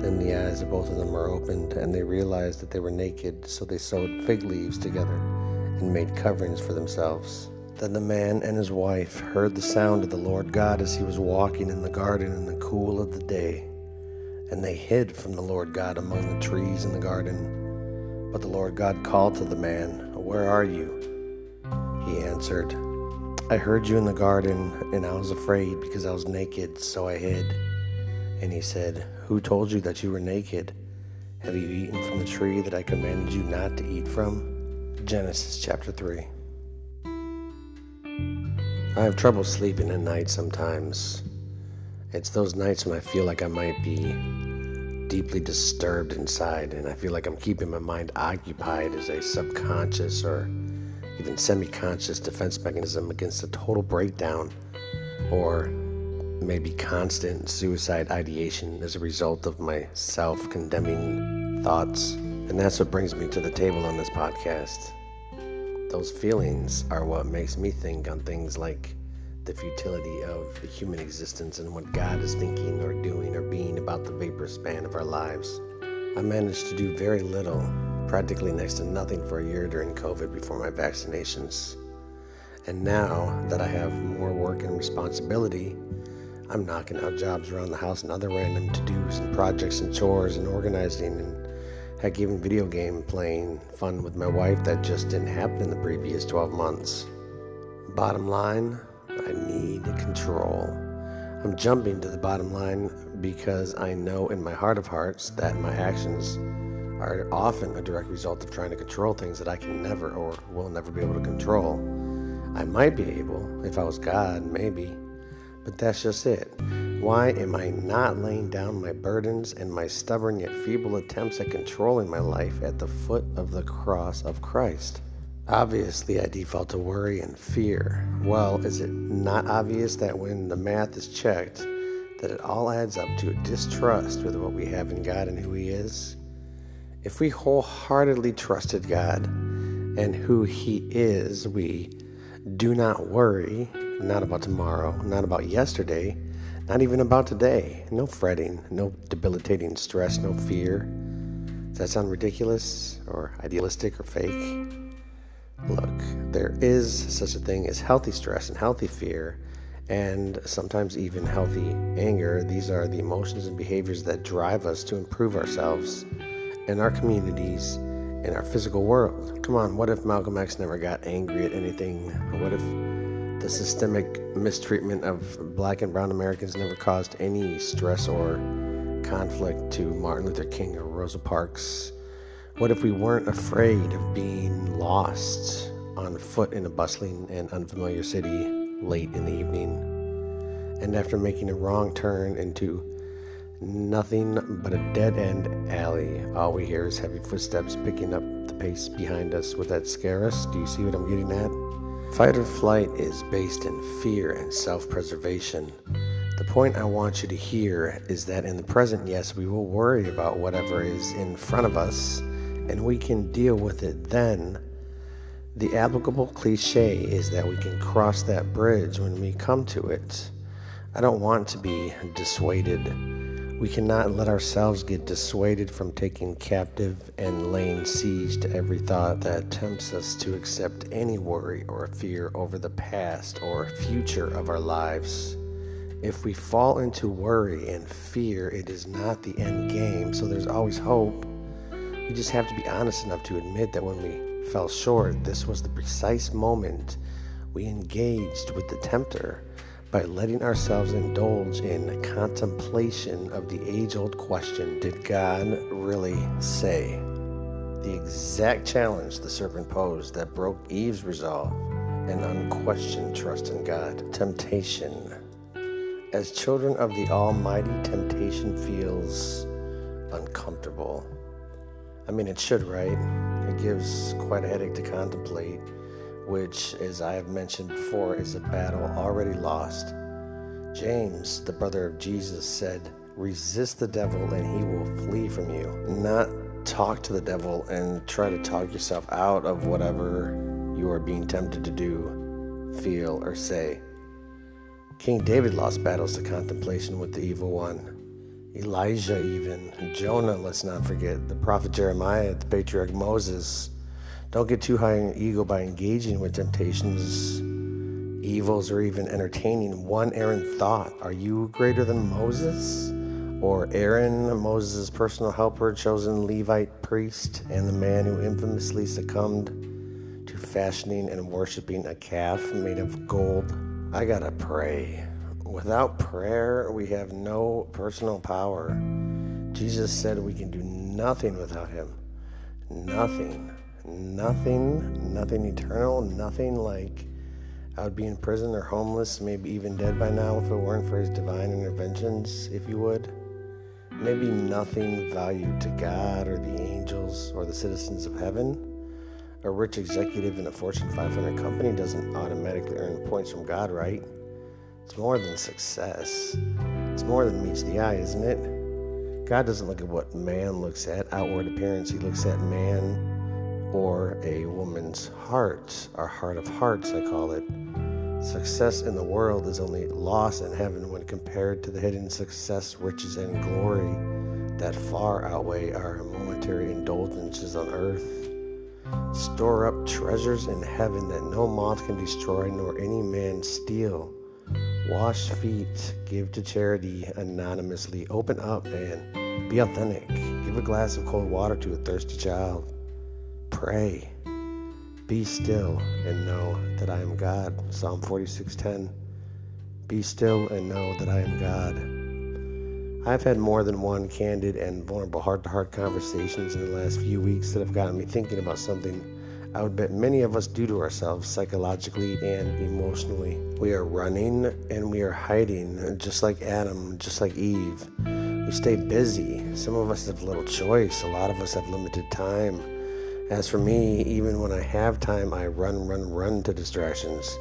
Then the eyes of both of them were opened, and they realized that they were naked, so they sewed fig leaves together and made coverings for themselves. Then the man and his wife heard the sound of the Lord God as he was walking in the garden in the cool of the day. And they hid from the Lord God among the trees in the garden. But the Lord God called to the man, Where are you? He answered, I heard you in the garden, and I was afraid because I was naked, so I hid. And he said, Who told you that you were naked? Have you eaten from the tree that I commanded you not to eat from? Genesis chapter 3. I have trouble sleeping at night sometimes. It's those nights when I feel like I might be deeply disturbed inside, and I feel like I'm keeping my mind occupied as a subconscious or even semi conscious defense mechanism against a total breakdown or maybe constant suicide ideation as a result of my self condemning thoughts. And that's what brings me to the table on this podcast. Those feelings are what makes me think on things like the futility of the human existence and what God is thinking or doing or being about the vapor span of our lives. I managed to do very little, practically next to nothing for a year during COVID before my vaccinations. And now that I have more work and responsibility, I'm knocking out jobs around the house and other random to dos and projects and chores and organizing and heck, even video game playing fun with my wife that just didn't happen in the previous 12 months. Bottom line, I need control. I'm jumping to the bottom line because I know in my heart of hearts that my actions are often a direct result of trying to control things that I can never or will never be able to control. I might be able, if I was God, maybe, but that's just it. Why am I not laying down my burdens and my stubborn yet feeble attempts at controlling my life at the foot of the cross of Christ? Obviously, I default to worry and fear. Well, is it not obvious that when the math is checked, that it all adds up to a distrust with what we have in God and who He is? If we wholeheartedly trusted God and who He is, we do not worry not about tomorrow, not about yesterday, not even about today. No fretting, no debilitating stress, no fear. Does that sound ridiculous or idealistic or fake? Look, there is such a thing as healthy stress and healthy fear, and sometimes even healthy anger. These are the emotions and behaviors that drive us to improve ourselves and our communities and our physical world. Come on, what if Malcolm X never got angry at anything? What if the systemic mistreatment of black and brown Americans never caused any stress or conflict to Martin Luther King or Rosa Parks. What if we weren't afraid of being lost on foot in a bustling and unfamiliar city late in the evening? And after making a wrong turn into nothing but a dead end alley, all we hear is heavy footsteps picking up the pace behind us. Would that scare us? Do you see what I'm getting at? Fight or flight is based in fear and self preservation. The point I want you to hear is that in the present, yes, we will worry about whatever is in front of us and we can deal with it then. The applicable cliche is that we can cross that bridge when we come to it. I don't want to be dissuaded we cannot let ourselves get dissuaded from taking captive and laying siege to every thought that tempts us to accept any worry or fear over the past or future of our lives. If we fall into worry and fear, it is not the end game, so there's always hope. We just have to be honest enough to admit that when we fell short, this was the precise moment we engaged with the tempter by letting ourselves indulge in contemplation of the age old question Did God really say? The exact challenge the serpent posed that broke Eve's resolve and unquestioned trust in God. Temptation. As children of the Almighty, temptation feels uncomfortable. I mean, it should, right? It gives quite a headache to contemplate which, as I have mentioned before, is a battle already lost. James, the brother of Jesus, said, Resist the devil and he will flee from you. Not talk to the devil and try to talk yourself out of whatever you are being tempted to do, feel, or say. King David lost battles to contemplation with the evil one. Elijah, even. Jonah, let's not forget. The prophet Jeremiah, the patriarch Moses don't get too high in ego by engaging with temptations, evils, or even entertaining one errant thought. Are you greater than Moses? Or Aaron, Moses' personal helper, chosen Levite priest, and the man who infamously succumbed to fashioning and worshiping a calf made of gold? I gotta pray. Without prayer, we have no personal power. Jesus said we can do nothing without him. Nothing nothing, nothing eternal, nothing like I would be in prison or homeless, maybe even dead by now if it weren't for his divine interventions, if you would. Maybe nothing valued to God or the angels or the citizens of heaven. A rich executive in a Fortune 500 company doesn't automatically earn points from God, right? It's more than success. It's more than meets the eye, isn't it? God doesn't look at what man looks at, outward appearance. He looks at man or a woman's heart, our heart of hearts, I call it. Success in the world is only loss in heaven when compared to the hidden success, riches, and glory that far outweigh our momentary indulgences on earth. Store up treasures in heaven that no moth can destroy nor any man steal. Wash feet, give to charity anonymously, open up and be authentic. Give a glass of cold water to a thirsty child. Pray. Be still and know that I am God. Psalm 46:10. Be still and know that I am God. I've had more than one candid and vulnerable heart-to-heart conversations in the last few weeks that have gotten me thinking about something I would bet many of us do to ourselves psychologically and emotionally. We are running and we are hiding, just like Adam, just like Eve. We stay busy. Some of us have little choice. A lot of us have limited time. As for me, even when I have time, I run, run, run to distractions.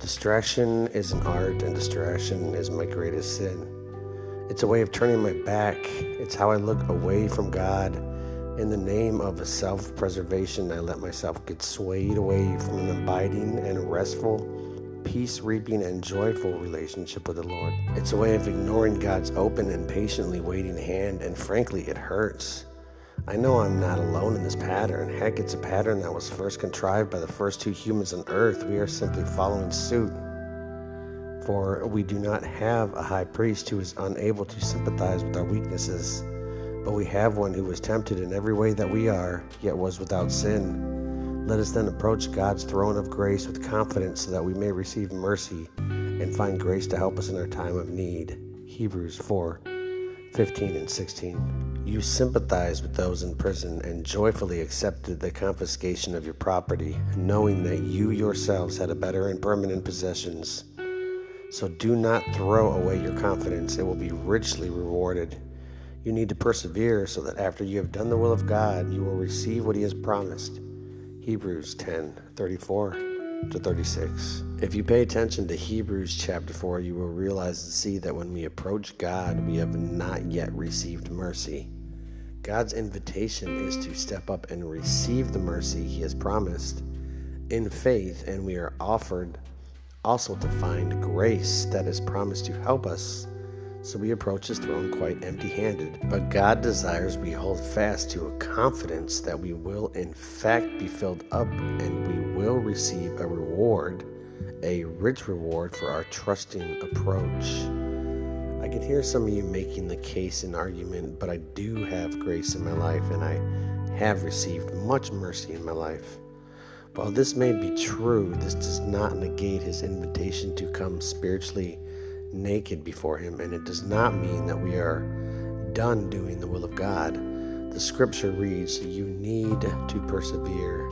Distraction is an art, and distraction is my greatest sin. It's a way of turning my back. It's how I look away from God. In the name of self preservation, I let myself get swayed away from an abiding and restful, peace reaping, and joyful relationship with the Lord. It's a way of ignoring God's open and patiently waiting hand, and frankly, it hurts. I know I'm not alone in this pattern. Heck, it's a pattern that was first contrived by the first two humans on earth. We are simply following suit. For we do not have a high priest who is unable to sympathize with our weaknesses, but we have one who was tempted in every way that we are, yet was without sin. Let us then approach God's throne of grace with confidence so that we may receive mercy and find grace to help us in our time of need. Hebrews 4 15 and 16. You sympathized with those in prison and joyfully accepted the confiscation of your property, knowing that you yourselves had a better and permanent possessions. So do not throw away your confidence, it will be richly rewarded. You need to persevere so that after you have done the will of God, you will receive what He has promised. Hebrews 10 34 to 36. If you pay attention to Hebrews chapter 4, you will realize and see that when we approach God, we have not yet received mercy. God's invitation is to step up and receive the mercy He has promised in faith, and we are offered also to find grace that is promised to help us so we approach his throne quite empty handed. But God desires we hold fast to a confidence that we will, in fact, be filled up and we will receive a reward, a rich reward for our trusting approach. I can hear some of you making the case and argument, but I do have grace in my life and I have received much mercy in my life. While this may be true, this does not negate his invitation to come spiritually naked before him, and it does not mean that we are done doing the will of God. The scripture reads, You need to persevere.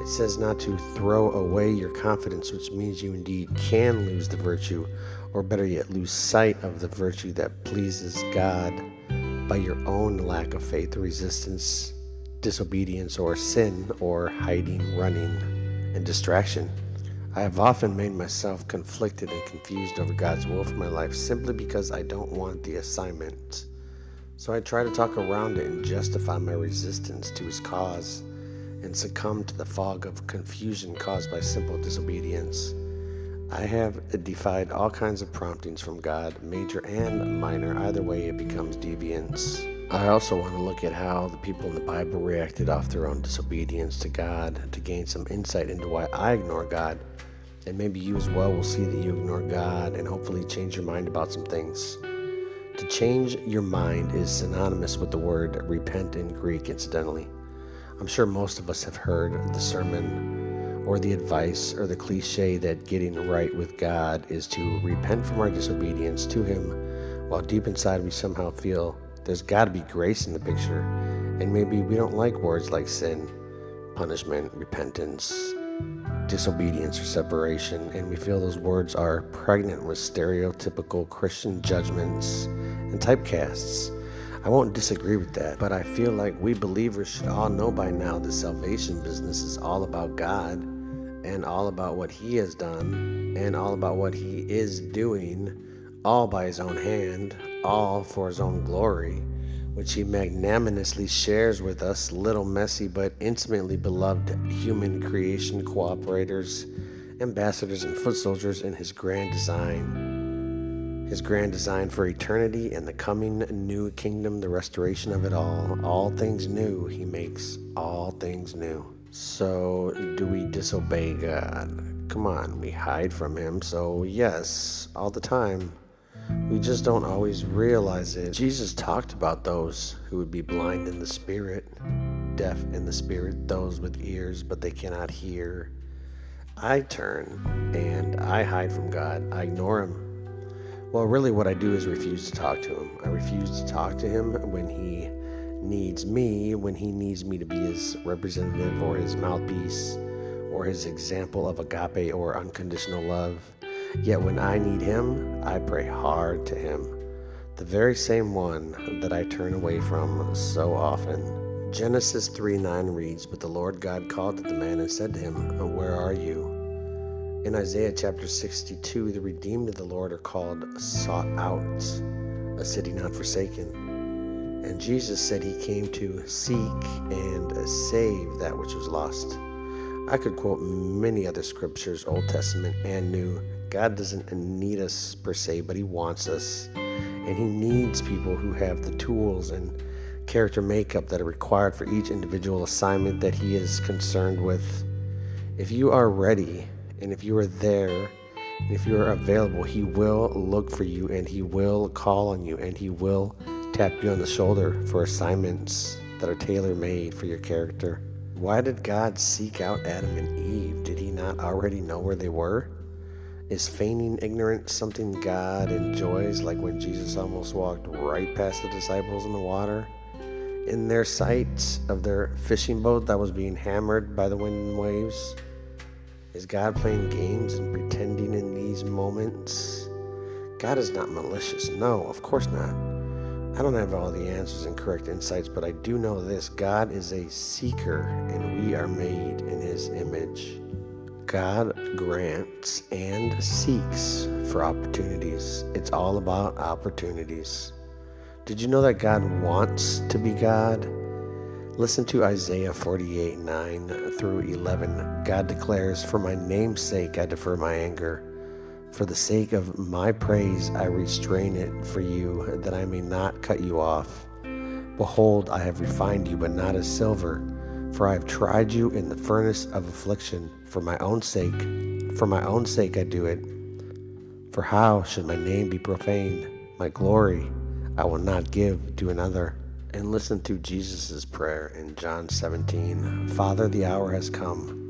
It says not to throw away your confidence, which means you indeed can lose the virtue, or better yet, lose sight of the virtue that pleases God by your own lack of faith, resistance, disobedience, or sin, or hiding, running, and distraction. I have often made myself conflicted and confused over God's will for my life simply because I don't want the assignment. So I try to talk around it and justify my resistance to his cause and succumb to the fog of confusion caused by simple disobedience. I have defied all kinds of promptings from God, major and minor. Either way, it becomes deviance. I also want to look at how the people in the Bible reacted off their own disobedience to God to gain some insight into why I ignore God. And maybe you as well will see that you ignore God and hopefully change your mind about some things. To change your mind is synonymous with the word repent in Greek, incidentally. I'm sure most of us have heard the sermon or the advice or the cliche that getting right with God is to repent from our disobedience to Him, while deep inside we somehow feel there's got to be grace in the picture, and maybe we don't like words like sin, punishment, repentance, disobedience, or separation, and we feel those words are pregnant with stereotypical Christian judgments and typecasts. I won't disagree with that, but I feel like we believers should all know by now the salvation business is all about God and all about what He has done and all about what He is doing, all by His own hand, all for his own glory, which he magnanimously shares with us, little messy but intimately beloved human creation cooperators, ambassadors, and foot soldiers in his grand design. His grand design for eternity and the coming new kingdom, the restoration of it all. All things new, he makes all things new. So, do we disobey God? Come on, we hide from him. So, yes, all the time. We just don't always realize it. Jesus talked about those who would be blind in the spirit, deaf in the spirit, those with ears but they cannot hear. I turn and I hide from God. I ignore Him. Well, really, what I do is refuse to talk to Him. I refuse to talk to Him when He needs me, when He needs me to be His representative or His mouthpiece or His example of agape or unconditional love. Yet when I need Him, I pray hard to Him, the very same one that I turn away from so often. Genesis 3 9 reads, But the Lord God called to the man and said to him, Where are you? In Isaiah chapter 62, the redeemed of the Lord are called sought out, a city not forsaken. And Jesus said he came to seek and uh, save that which was lost. I could quote many other scriptures, Old Testament and New, God doesn't need us per se, but He wants us. And He needs people who have the tools and character makeup that are required for each individual assignment that He is concerned with. If you are ready and if you are there and if you are available, He will look for you and He will call on you and He will tap you on the shoulder for assignments that are tailor made for your character. Why did God seek out Adam and Eve? Did He not already know where they were? Is feigning ignorance something God enjoys, like when Jesus almost walked right past the disciples in the water? In their sight of their fishing boat that was being hammered by the wind and waves? Is God playing games and pretending in these moments? God is not malicious. No, of course not. I don't have all the answers and correct insights, but I do know this God is a seeker, and we are made in His image. God grants and seeks for opportunities. It's all about opportunities. Did you know that God wants to be God? Listen to Isaiah 48 9 through 11. God declares, For my name's sake I defer my anger. For the sake of my praise I restrain it for you, that I may not cut you off. Behold, I have refined you, but not as silver for I have tried you in the furnace of affliction for my own sake. For my own sake I do it. For how should my name be profaned? My glory I will not give to another. And listen to Jesus' prayer in John 17 Father, the hour has come.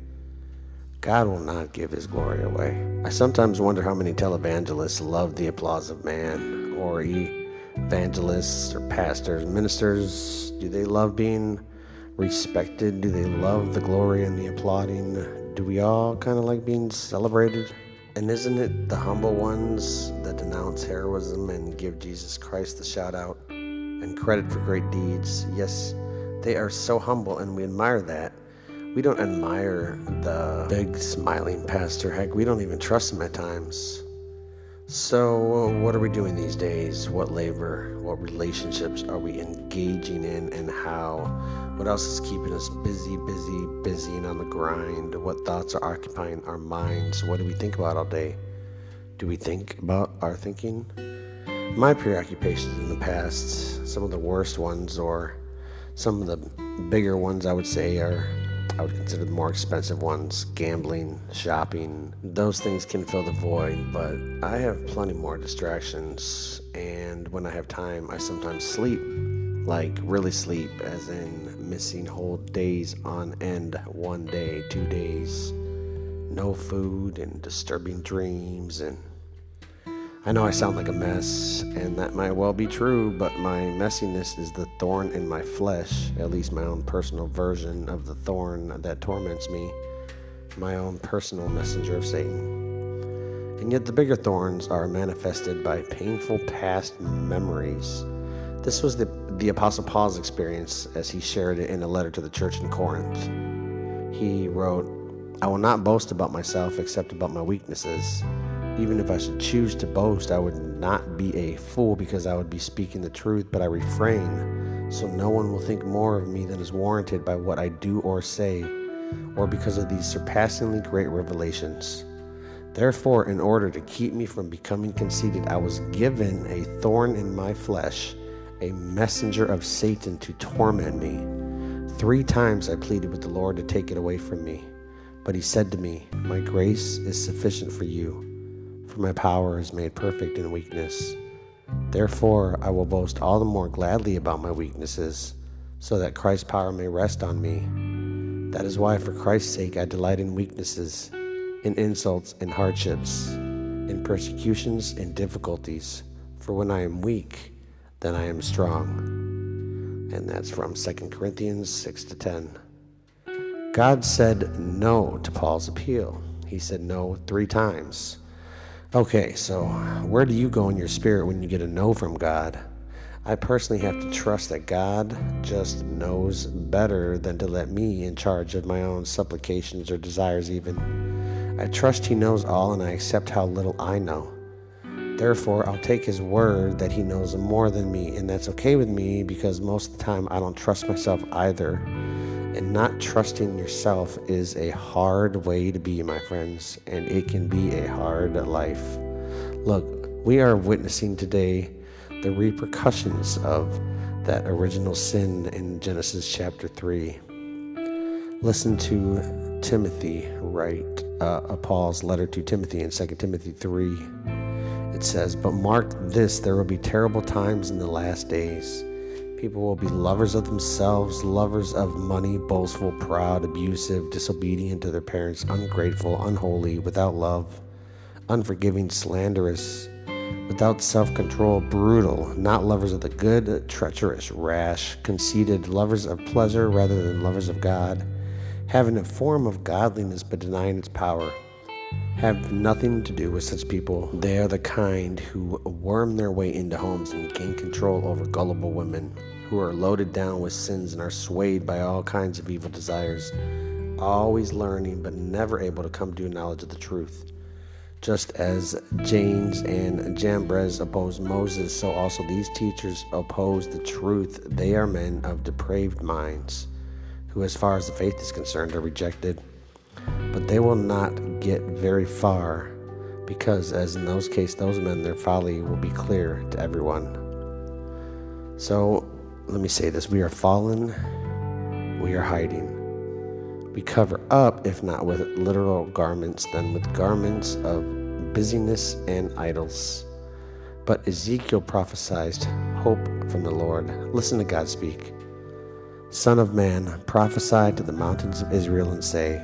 God will not give his glory away. I sometimes wonder how many televangelists love the applause of man, or evangelists, or pastors, ministers. Do they love being respected? Do they love the glory and the applauding? Do we all kind of like being celebrated? And isn't it the humble ones that denounce heroism and give Jesus Christ the shout out and credit for great deeds? Yes, they are so humble, and we admire that. We don't admire the big smiling pastor. Heck, we don't even trust him at times. So, what are we doing these days? What labor, what relationships are we engaging in, and how? What else is keeping us busy, busy, busy, and on the grind? What thoughts are occupying our minds? What do we think about all day? Do we think about our thinking? My preoccupations in the past, some of the worst ones, or some of the bigger ones, I would say, are I would consider the more expensive ones gambling, shopping. Those things can fill the void, but I have plenty more distractions. And when I have time, I sometimes sleep. Like, really sleep, as in missing whole days on end one day, two days, no food, and disturbing dreams and I know I sound like a mess, and that might well be true, but my messiness is the thorn in my flesh, at least my own personal version of the thorn that torments me, my own personal messenger of Satan. And yet the bigger thorns are manifested by painful past memories. This was the, the Apostle Paul's experience as he shared it in a letter to the church in Corinth. He wrote, I will not boast about myself except about my weaknesses. Even if I should choose to boast, I would not be a fool because I would be speaking the truth, but I refrain, so no one will think more of me than is warranted by what I do or say, or because of these surpassingly great revelations. Therefore, in order to keep me from becoming conceited, I was given a thorn in my flesh, a messenger of Satan to torment me. Three times I pleaded with the Lord to take it away from me. But he said to me, My grace is sufficient for you for my power is made perfect in weakness. Therefore, I will boast all the more gladly about my weaknesses, so that Christ's power may rest on me. That is why, for Christ's sake, I delight in weaknesses, in insults, in hardships, in persecutions, in difficulties. For when I am weak, then I am strong. And that's from 2 Corinthians 6 to 10. God said no to Paul's appeal. He said no three times. Okay, so where do you go in your spirit when you get a no from God? I personally have to trust that God just knows better than to let me in charge of my own supplications or desires, even. I trust He knows all and I accept how little I know. Therefore, I'll take His word that He knows more than me, and that's okay with me because most of the time I don't trust myself either. And not trusting yourself is a hard way to be, my friends, and it can be a hard life. Look, we are witnessing today the repercussions of that original sin in Genesis chapter 3. Listen to Timothy write uh, Paul's letter to Timothy in 2 Timothy 3. It says, But mark this, there will be terrible times in the last days. People will be lovers of themselves, lovers of money, boastful, proud, abusive, disobedient to their parents, ungrateful, unholy, without love, unforgiving, slanderous, without self control, brutal, not lovers of the good, treacherous, rash, conceited, lovers of pleasure rather than lovers of God, having a form of godliness but denying its power have nothing to do with such people. They are the kind who worm their way into homes and gain control over gullible women who are loaded down with sins and are swayed by all kinds of evil desires, always learning but never able to come to a knowledge of the truth. Just as Jannes and Jambres opposed Moses, so also these teachers oppose the truth. They are men of depraved minds, who, as far as the faith is concerned, are rejected. But they will not get very far, because, as in those case, those men, their folly will be clear to everyone. So, let me say this we are fallen, we are hiding. We cover up, if not with literal garments, then with garments of busyness and idols. But Ezekiel prophesied hope from the Lord. Listen to God speak. Son of man, prophesy to the mountains of Israel and say,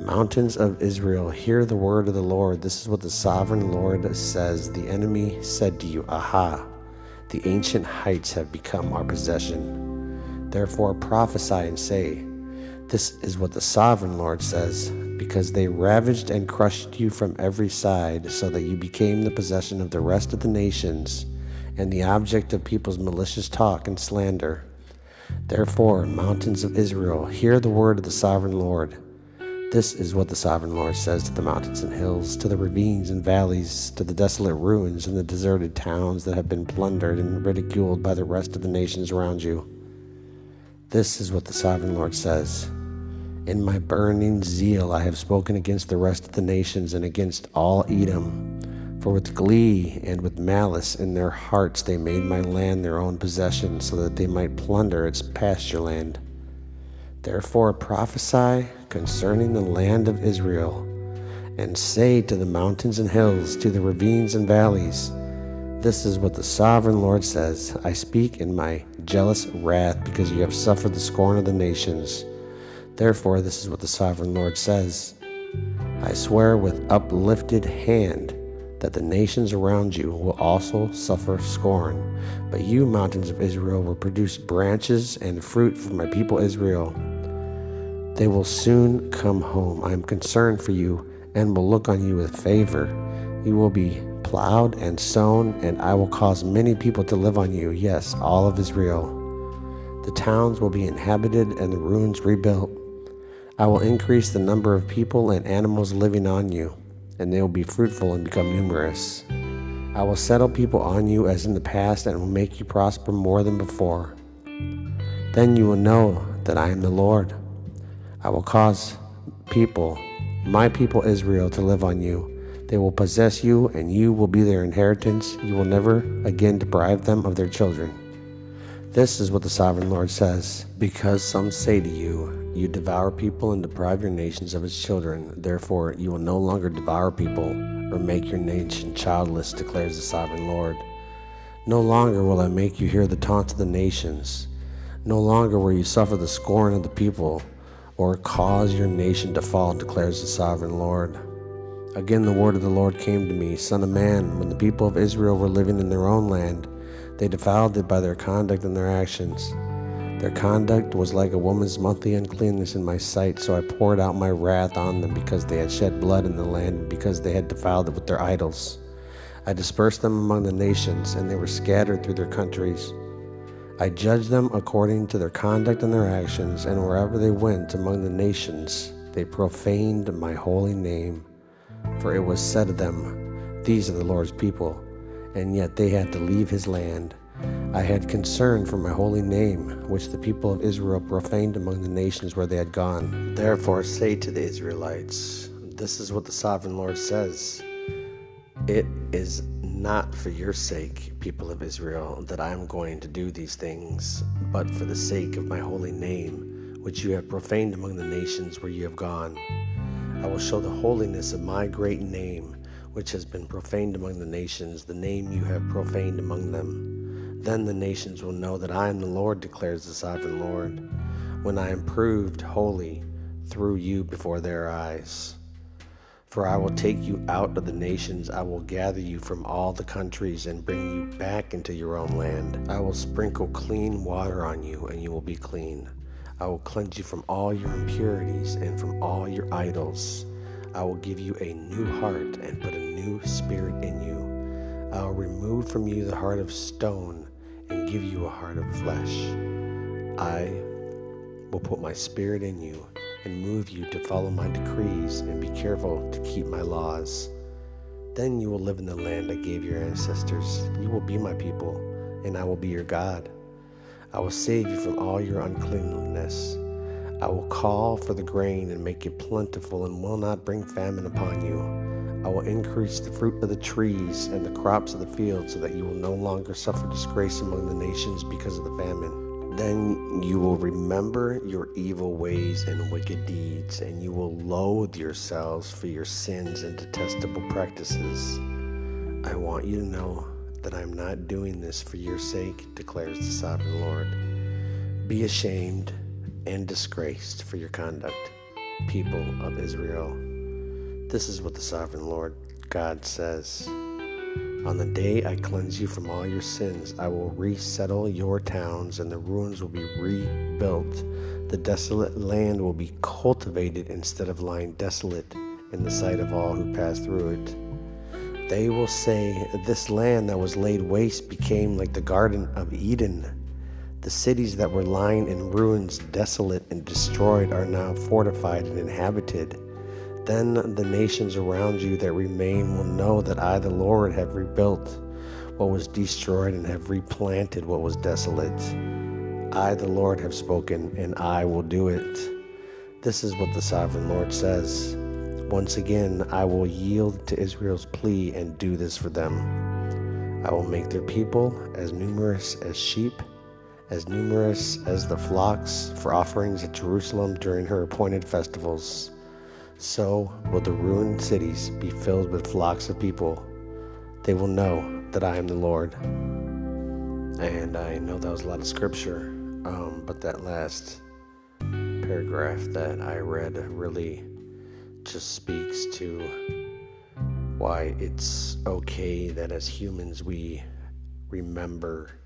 Mountains of Israel, hear the word of the Lord. This is what the sovereign Lord says. The enemy said to you, Aha, the ancient heights have become our possession. Therefore prophesy and say, This is what the sovereign Lord says, because they ravaged and crushed you from every side, so that you became the possession of the rest of the nations and the object of people's malicious talk and slander. Therefore, mountains of Israel, hear the word of the sovereign Lord. This is what the sovereign Lord says to the mountains and hills, to the ravines and valleys, to the desolate ruins and the deserted towns that have been plundered and ridiculed by the rest of the nations around you. This is what the sovereign Lord says. In my burning zeal I have spoken against the rest of the nations and against all Edom. For with glee and with malice in their hearts they made my land their own possession, so that they might plunder its pasture land. Therefore prophesy concerning the land of Israel, and say to the mountains and hills, to the ravines and valleys, This is what the sovereign Lord says I speak in my jealous wrath, because you have suffered the scorn of the nations. Therefore, this is what the sovereign Lord says I swear with uplifted hand that the nations around you will also suffer scorn. But you, mountains of Israel, will produce branches and fruit for my people Israel. They will soon come home. I am concerned for you and will look on you with favor. You will be plowed and sown, and I will cause many people to live on you. Yes, all of Israel. The towns will be inhabited and the ruins rebuilt. I will increase the number of people and animals living on you and they will be fruitful and become numerous. I will settle people on you as in the past and will make you prosper more than before. Then you will know that I am the Lord. I will cause people, my people Israel, to live on you. They will possess you, and you will be their inheritance. You will never again deprive them of their children. This is what the sovereign Lord says Because some say to you, you devour people and deprive your nations of its children. Therefore, you will no longer devour people or make your nation childless, declares the sovereign Lord. No longer will I make you hear the taunts of the nations. No longer will you suffer the scorn of the people or cause your nation to fall, declares the sovereign Lord. Again, the word of the Lord came to me Son of man, when the people of Israel were living in their own land, they defiled it by their conduct and their actions. Their conduct was like a woman's monthly uncleanness in my sight, so I poured out my wrath on them because they had shed blood in the land and because they had defiled it with their idols. I dispersed them among the nations, and they were scattered through their countries. I judged them according to their conduct and their actions, and wherever they went among the nations, they profaned my holy name. For it was said of them, These are the Lord's people, and yet they had to leave his land. I had concern for my holy name, which the people of Israel profaned among the nations where they had gone. Therefore, say to the Israelites, This is what the sovereign Lord says It is not for your sake, people of Israel, that I am going to do these things, but for the sake of my holy name, which you have profaned among the nations where you have gone. I will show the holiness of my great name, which has been profaned among the nations, the name you have profaned among them. Then the nations will know that I am the Lord, declares the sovereign Lord, when I am proved holy through you before their eyes. For I will take you out of the nations, I will gather you from all the countries and bring you back into your own land. I will sprinkle clean water on you, and you will be clean. I will cleanse you from all your impurities and from all your idols. I will give you a new heart and put a new spirit in you. I will remove from you the heart of stone and give you a heart of flesh. I will put my spirit in you and move you to follow my decrees and be careful to keep my laws. Then you will live in the land I gave your ancestors. You will be my people, and I will be your God. I will save you from all your uncleanness. I will call for the grain and make it plentiful and will not bring famine upon you. I will increase the fruit of the trees and the crops of the field so that you will no longer suffer disgrace among the nations because of the famine. Then you will remember your evil ways and wicked deeds, and you will loathe yourselves for your sins and detestable practices. I want you to know that I am not doing this for your sake, declares the sovereign Lord. Be ashamed and disgraced for your conduct, people of Israel. This is what the sovereign Lord God says. On the day I cleanse you from all your sins, I will resettle your towns, and the ruins will be rebuilt. The desolate land will be cultivated instead of lying desolate in the sight of all who pass through it. They will say, This land that was laid waste became like the Garden of Eden the cities that were lying in ruins, desolate and destroyed, are now fortified and inhabited. Then the nations around you that remain will know that I, the Lord, have rebuilt what was destroyed and have replanted what was desolate. I, the Lord, have spoken, and I will do it. This is what the sovereign Lord says. Once again, I will yield to Israel's plea and do this for them. I will make their people as numerous as sheep as numerous as the flocks for offerings at Jerusalem during her appointed festivals. So will the ruined cities be filled with flocks of people. They will know that I am the Lord. And I know that was a lot of scripture, um, but that last paragraph that I read really just speaks to why it's okay that as humans we remember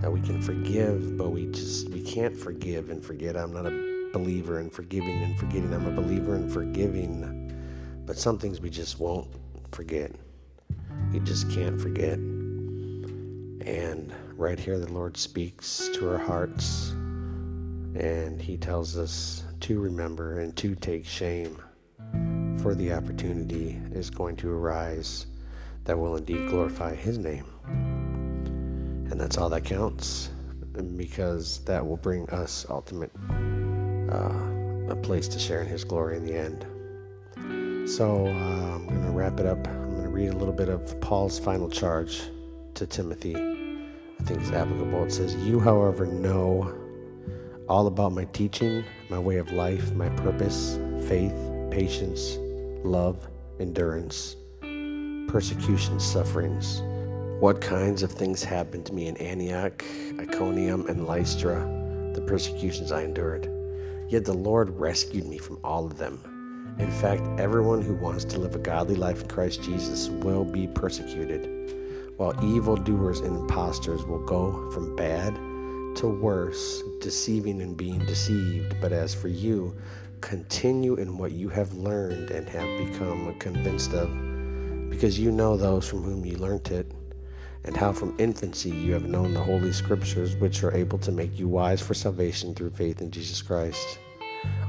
that we can forgive, but we just we can't forgive and forget. I'm not a believer in forgiving and forgetting. I'm a believer in forgiving, but some things we just won't forget. We just can't forget. And right here, the Lord speaks to our hearts, and He tells us to remember and to take shame, for the opportunity is going to arise that will indeed glorify His name. And that's all that counts because that will bring us ultimate uh, a place to share in His glory in the end. So uh, I'm going to wrap it up. I'm going to read a little bit of Paul's final charge to Timothy. I think it's applicable. It says, You, however, know all about my teaching, my way of life, my purpose, faith, patience, love, endurance, persecution, sufferings what kinds of things happened to me in Antioch, Iconium, and Lystra, the persecutions I endured. Yet the Lord rescued me from all of them. In fact, everyone who wants to live a godly life in Christ Jesus will be persecuted, while evildoers and impostors will go from bad to worse, deceiving and being deceived. But as for you, continue in what you have learned and have become convinced of, because you know those from whom you learnt it and how from infancy you have known the Holy Scriptures, which are able to make you wise for salvation through faith in Jesus Christ.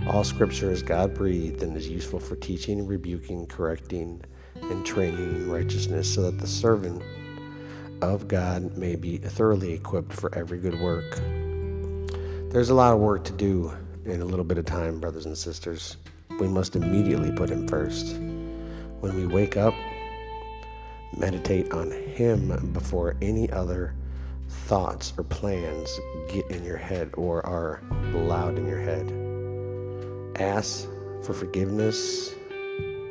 All Scripture is God breathed and is useful for teaching, rebuking, correcting, and training in righteousness, so that the servant of God may be thoroughly equipped for every good work. There's a lot of work to do in a little bit of time, brothers and sisters. We must immediately put Him first. When we wake up, Meditate on Him before any other thoughts or plans get in your head or are loud in your head. Ask for forgiveness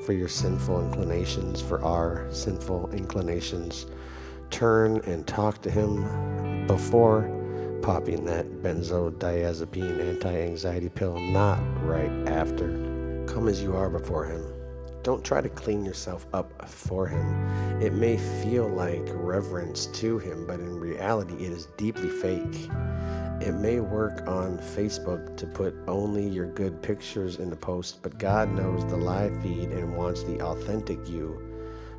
for your sinful inclinations, for our sinful inclinations. Turn and talk to Him before popping that benzodiazepine anti anxiety pill, not right after. Come as you are before Him. Don't try to clean yourself up for him. It may feel like reverence to him, but in reality, it is deeply fake. It may work on Facebook to put only your good pictures in the post, but God knows the live feed and wants the authentic you,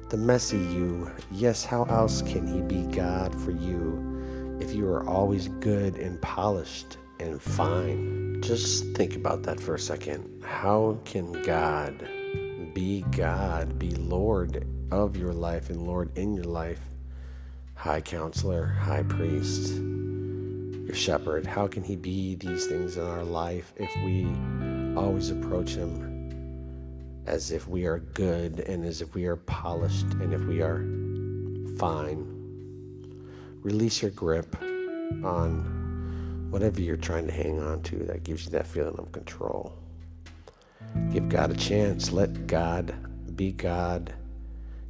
the messy you. Yes, how else can He be God for you if you are always good and polished and fine? Just think about that for a second. How can God? Be God, be Lord of your life and Lord in your life, High Counselor, High Priest. your shepherd? How can he be these things in our life if we always approach him as if we are good and as if we are polished and if we are fine? Release your grip on whatever you're trying to hang on to that gives you that feeling of control. Give God a chance. Let God be God.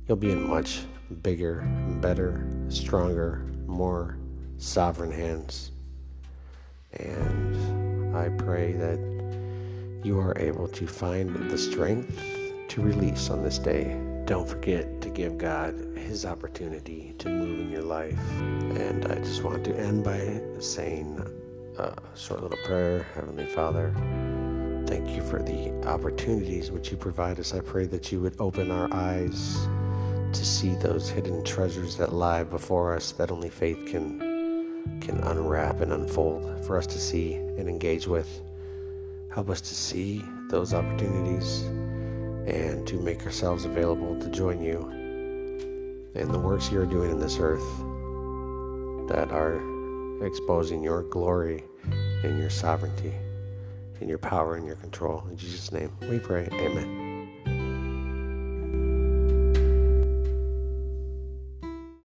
You'll be in much bigger, better, stronger, more sovereign hands. And I pray that you are able to find the strength to release on this day. Don't forget to give God His opportunity to move in your life. And I just want to end by saying uh, a short little prayer. Heavenly Father, thank you for the opportunities which you provide us. I pray that you would open our eyes to see those hidden treasures that lie before us that only faith can can unwrap and unfold for us to see and engage with. Help us to see those opportunities and to make ourselves available to join you in the works you are doing in this earth that are exposing your glory and your sovereignty and your power and your control. In Jesus' name we pray. Amen.